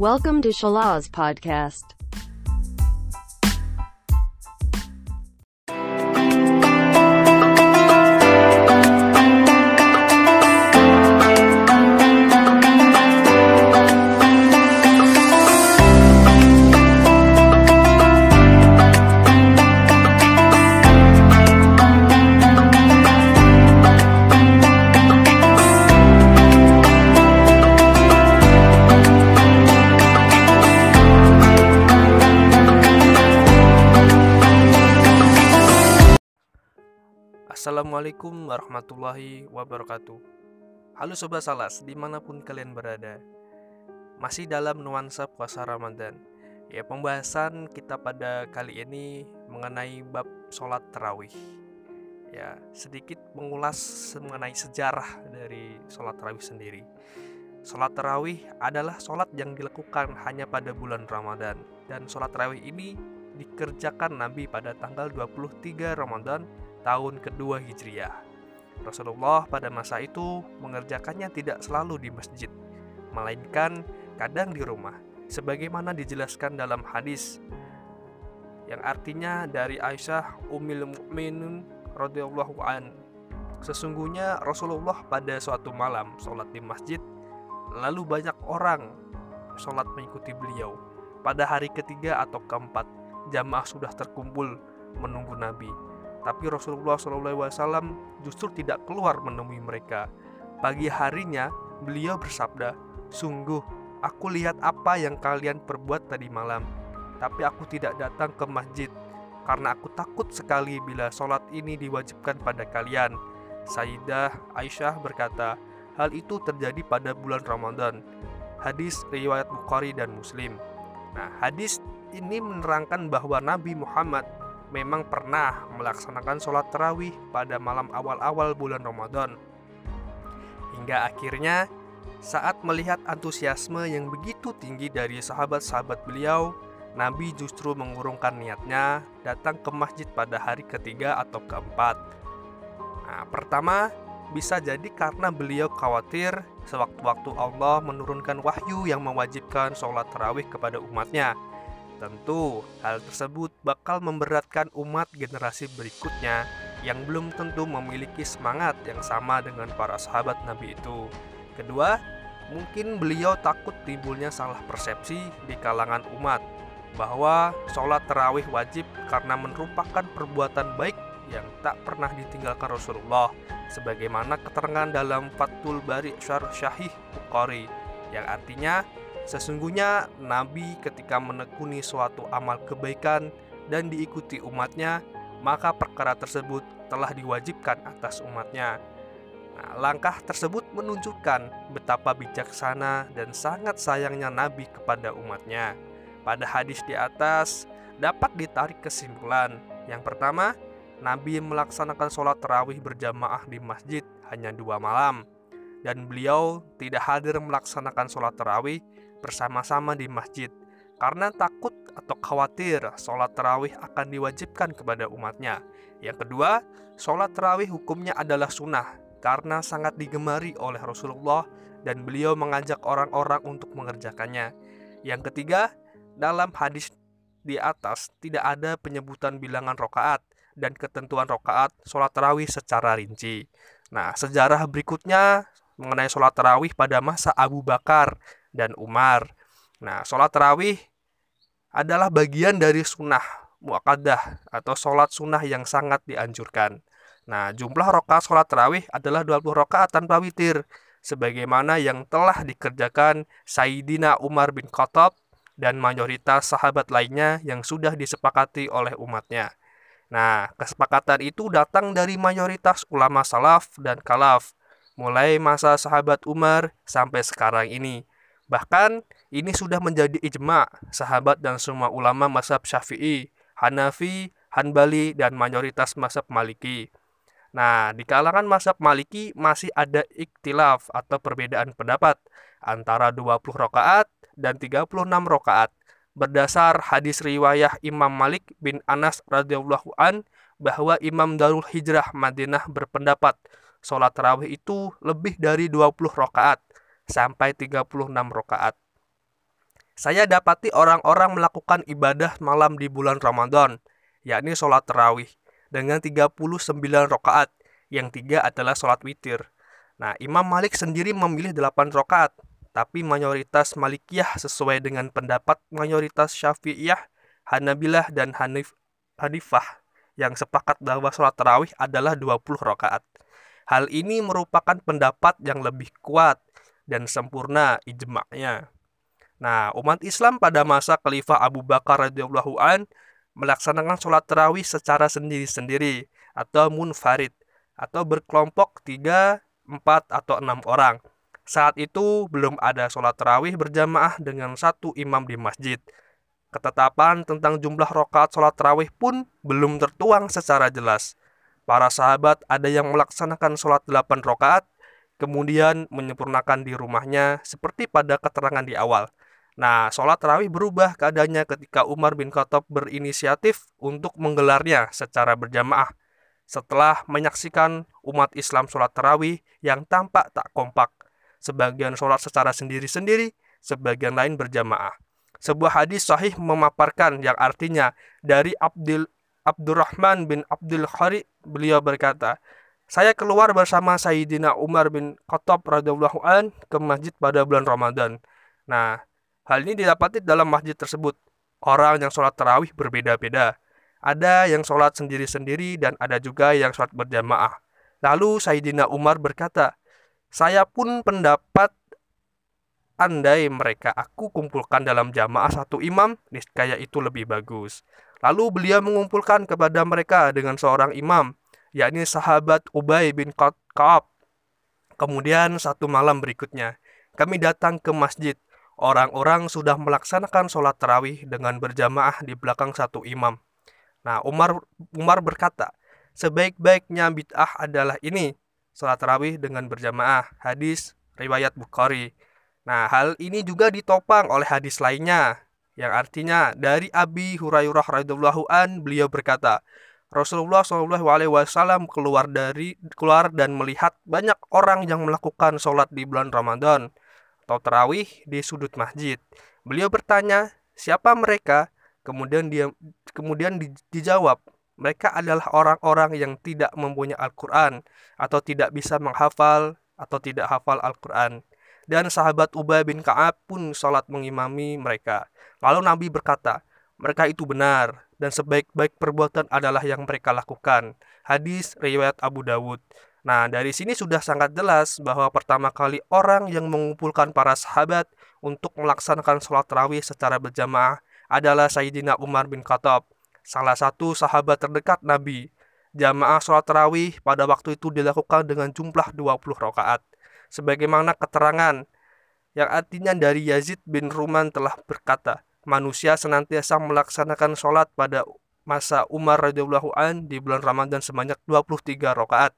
Welcome to Shalaz Podcast. Assalamualaikum warahmatullahi wabarakatuh. Halo Sobat Salas, di mana pun kalian berada. Masih dalam nuansa puasa Ramadan. Ya, pembahasan kita pada kali ini mengenai bab sholat terawih Ya, sedikit mengulas mengenai sejarah dari sholat terawih sendiri. Sholat terawih adalah sholat yang dilakukan hanya pada bulan Ramadan. Dan sholat terawih ini dikerjakan Nabi pada tanggal 23 Ramadan tahun kedua Hijriah. Rasulullah pada masa itu mengerjakannya tidak selalu di masjid, melainkan kadang di rumah, sebagaimana dijelaskan dalam hadis yang artinya dari Aisyah Ummul Mukminin radhiyallahu an. Sesungguhnya Rasulullah pada suatu malam sholat di masjid, lalu banyak orang sholat mengikuti beliau. Pada hari ketiga atau keempat, jamaah sudah terkumpul menunggu Nabi tapi Rasulullah SAW justru tidak keluar menemui mereka. Pagi harinya, beliau bersabda, Sungguh, aku lihat apa yang kalian perbuat tadi malam, tapi aku tidak datang ke masjid, karena aku takut sekali bila sholat ini diwajibkan pada kalian. Sayyidah Aisyah berkata, hal itu terjadi pada bulan Ramadan. Hadis riwayat Bukhari dan Muslim. Nah, hadis ini menerangkan bahwa Nabi Muhammad memang pernah melaksanakan sholat terawih pada malam awal-awal bulan Ramadan. Hingga akhirnya, saat melihat antusiasme yang begitu tinggi dari sahabat-sahabat beliau, Nabi justru mengurungkan niatnya datang ke masjid pada hari ketiga atau keempat. Nah, pertama, bisa jadi karena beliau khawatir sewaktu-waktu Allah menurunkan wahyu yang mewajibkan sholat terawih kepada umatnya Tentu, hal tersebut bakal memberatkan umat generasi berikutnya yang belum tentu memiliki semangat yang sama dengan para sahabat Nabi itu. Kedua, mungkin beliau takut timbulnya salah persepsi di kalangan umat bahwa sholat terawih wajib karena merupakan perbuatan baik yang tak pernah ditinggalkan Rasulullah sebagaimana keterangan dalam Fathul Bari Syarh Syahih Bukhari yang artinya Sesungguhnya Nabi ketika menekuni suatu amal kebaikan dan diikuti umatnya, maka perkara tersebut telah diwajibkan atas umatnya. Nah, langkah tersebut menunjukkan betapa bijaksana dan sangat sayangnya Nabi kepada umatnya. Pada hadis di atas dapat ditarik kesimpulan. Yang pertama, Nabi melaksanakan sholat terawih berjamaah di masjid hanya dua malam, dan beliau tidak hadir melaksanakan sholat terawih bersama-sama di masjid karena takut atau khawatir sholat terawih akan diwajibkan kepada umatnya. Yang kedua, sholat terawih hukumnya adalah sunnah karena sangat digemari oleh Rasulullah dan beliau mengajak orang-orang untuk mengerjakannya. Yang ketiga, dalam hadis di atas tidak ada penyebutan bilangan rokaat dan ketentuan rokaat sholat terawih secara rinci. Nah, sejarah berikutnya mengenai sholat terawih pada masa Abu Bakar dan Umar. Nah, sholat terawih adalah bagian dari sunnah muakadah atau sholat sunnah yang sangat dianjurkan. Nah, jumlah rokaat sholat terawih adalah 20 rokaat tanpa witir, sebagaimana yang telah dikerjakan Sayyidina Umar bin Khattab dan mayoritas sahabat lainnya yang sudah disepakati oleh umatnya. Nah, kesepakatan itu datang dari mayoritas ulama salaf dan kalaf, mulai masa sahabat Umar sampai sekarang ini. Bahkan ini sudah menjadi ijma sahabat dan semua ulama mazhab Syafi'i, Hanafi, Hanbali dan mayoritas mazhab Maliki. Nah, di kalangan mazhab Maliki masih ada ikhtilaf atau perbedaan pendapat antara 20 rakaat dan 36 rakaat berdasar hadis riwayah Imam Malik bin Anas radhiyallahu an bahwa Imam Darul Hijrah Madinah berpendapat sholat tarawih itu lebih dari 20 rakaat sampai 36 rakaat. saya dapati orang-orang melakukan ibadah malam di bulan Ramadan, yakni sholat terawih, dengan 39 rakaat, yang tiga adalah sholat witir. Nah, Imam Malik sendiri memilih 8 rakaat, tapi mayoritas Malikiyah sesuai dengan pendapat mayoritas Syafi'iyah, Hanabilah, dan Hanif, Hanifah yang sepakat bahwa sholat tarawih adalah 20 rakaat. Hal ini merupakan pendapat yang lebih kuat dan sempurna ijma'nya. Nah, umat Islam pada masa Khalifah Abu Bakar radhiyallahu an melaksanakan sholat tarawih secara sendiri-sendiri atau munfarid atau berkelompok 3, 4, atau 6 orang. Saat itu belum ada sholat tarawih berjamaah dengan satu imam di masjid. Ketetapan tentang jumlah rokaat sholat terawih pun belum tertuang secara jelas. Para sahabat ada yang melaksanakan sholat 8 rokaat, kemudian menyempurnakan di rumahnya seperti pada keterangan di awal. Nah, sholat terawih berubah keadaannya ketika Umar bin Khattab berinisiatif untuk menggelarnya secara berjamaah. Setelah menyaksikan umat Islam sholat terawih yang tampak tak kompak, sebagian sholat secara sendiri-sendiri, sebagian lain berjamaah. Sebuah hadis sahih memaparkan yang artinya dari Abdul Abdurrahman bin Abdul Khari beliau berkata, saya keluar bersama Sayyidina Umar bin Khattab radhiyallahu an ke masjid pada bulan Ramadan. Nah, hal ini didapati dalam masjid tersebut. Orang yang sholat terawih berbeda-beda. Ada yang sholat sendiri-sendiri dan ada juga yang sholat berjamaah. Lalu Sayyidina Umar berkata, saya pun pendapat andai mereka aku kumpulkan dalam jamaah satu imam, niscaya itu lebih bagus. Lalu beliau mengumpulkan kepada mereka dengan seorang imam, yakni sahabat Ubay bin Ka'ab. Kemudian satu malam berikutnya, kami datang ke masjid. Orang-orang sudah melaksanakan sholat tarawih dengan berjamaah di belakang satu imam. Nah, Umar Umar berkata, sebaik-baiknya bid'ah adalah ini, sholat tarawih dengan berjamaah. Hadis riwayat Bukhari. Nah, hal ini juga ditopang oleh hadis lainnya yang artinya dari Abi Hurairah radhiyallahu an beliau berkata, Rasulullah alaihi wasallam keluar dari keluar dan melihat banyak orang yang melakukan sholat di bulan Ramadan atau terawih di sudut masjid. Beliau bertanya, "Siapa mereka?" Kemudian dia kemudian di, dijawab, mereka adalah orang-orang yang tidak mempunyai Al-Qur'an atau tidak bisa menghafal atau tidak hafal Al-Qur'an dan sahabat Ubay bin Ka'ab pun sholat mengimami mereka. Lalu Nabi berkata, mereka itu benar dan sebaik-baik perbuatan adalah yang mereka lakukan. Hadis riwayat Abu Dawud. Nah, dari sini sudah sangat jelas bahwa pertama kali orang yang mengumpulkan para sahabat untuk melaksanakan sholat tarawih secara berjamaah adalah Sayyidina Umar bin Khattab, salah satu sahabat terdekat Nabi. Jamaah sholat tarawih pada waktu itu dilakukan dengan jumlah 20 rakaat sebagaimana keterangan yang artinya dari Yazid bin Ruman telah berkata, manusia senantiasa melaksanakan sholat pada masa Umar radhiyallahu an di bulan Ramadan sebanyak 23 rakaat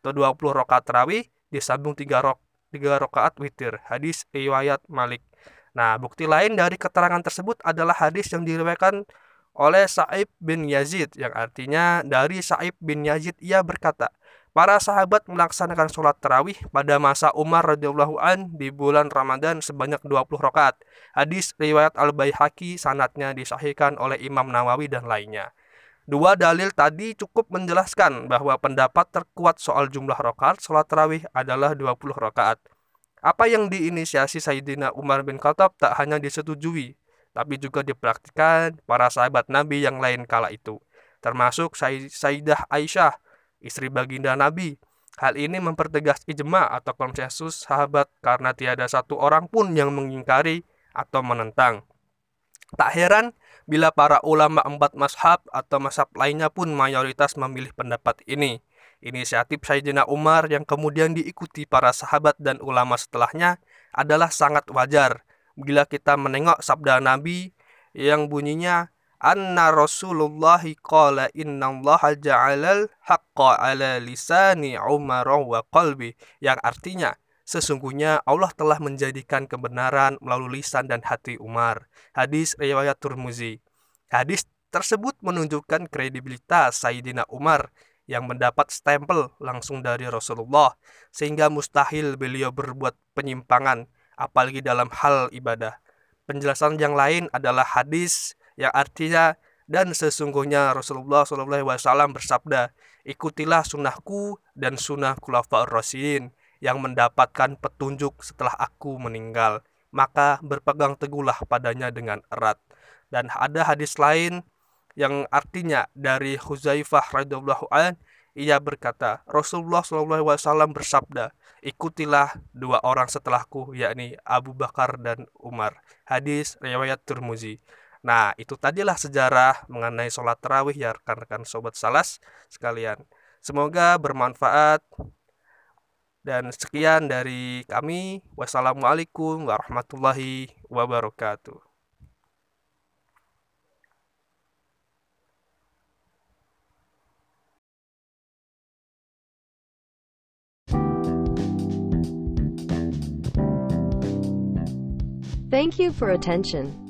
atau 20 rakaat tarawih disambung 3 rok 3 rakaat witir. Hadis riwayat Malik. Nah, bukti lain dari keterangan tersebut adalah hadis yang diriwayatkan oleh Sa'ib bin Yazid yang artinya dari Sa'ib bin Yazid ia berkata, Para sahabat melaksanakan sholat tarawih pada masa Umar radhiyallahu an di bulan Ramadan sebanyak 20 rakaat. Hadis riwayat Al-Baihaqi sanatnya disahihkan oleh Imam Nawawi dan lainnya. Dua dalil tadi cukup menjelaskan bahwa pendapat terkuat soal jumlah rakaat sholat tarawih adalah 20 rakaat. Apa yang diinisiasi Sayyidina Umar bin Khattab tak hanya disetujui, tapi juga dipraktikkan para sahabat Nabi yang lain kala itu, termasuk Sayyidah Aisyah istri baginda Nabi. Hal ini mempertegas ijma atau konsensus sahabat karena tiada satu orang pun yang mengingkari atau menentang. Tak heran bila para ulama empat mashab atau mashab lainnya pun mayoritas memilih pendapat ini. Inisiatif Sayyidina Umar yang kemudian diikuti para sahabat dan ulama setelahnya adalah sangat wajar bila kita menengok sabda Nabi yang bunyinya anna Rasulullah qala innallaha ja'alal haqqa ala lisani Umar wa qalbi yang artinya sesungguhnya Allah telah menjadikan kebenaran melalui lisan dan hati Umar. Hadis riwayat Turmuzi. Hadis tersebut menunjukkan kredibilitas Sayyidina Umar yang mendapat stempel langsung dari Rasulullah sehingga mustahil beliau berbuat penyimpangan apalagi dalam hal ibadah. Penjelasan yang lain adalah hadis yang artinya dan sesungguhnya Rasulullah SAW bersabda, ikutilah sunnahku dan sunnah khulafaur rasyidin yang mendapatkan petunjuk setelah aku meninggal. Maka berpegang teguhlah padanya dengan erat. Dan ada hadis lain yang artinya dari Huzaifah radhiyallahu an ia berkata Rasulullah SAW bersabda ikutilah dua orang setelahku yakni Abu Bakar dan Umar hadis riwayat Turmuzi nah itu tadilah sejarah mengenai sholat tarawih ya rekan-rekan sobat salas sekalian. Semoga bermanfaat. Dan sekian dari kami. Wassalamualaikum warahmatullahi wabarakatuh. Thank you for attention.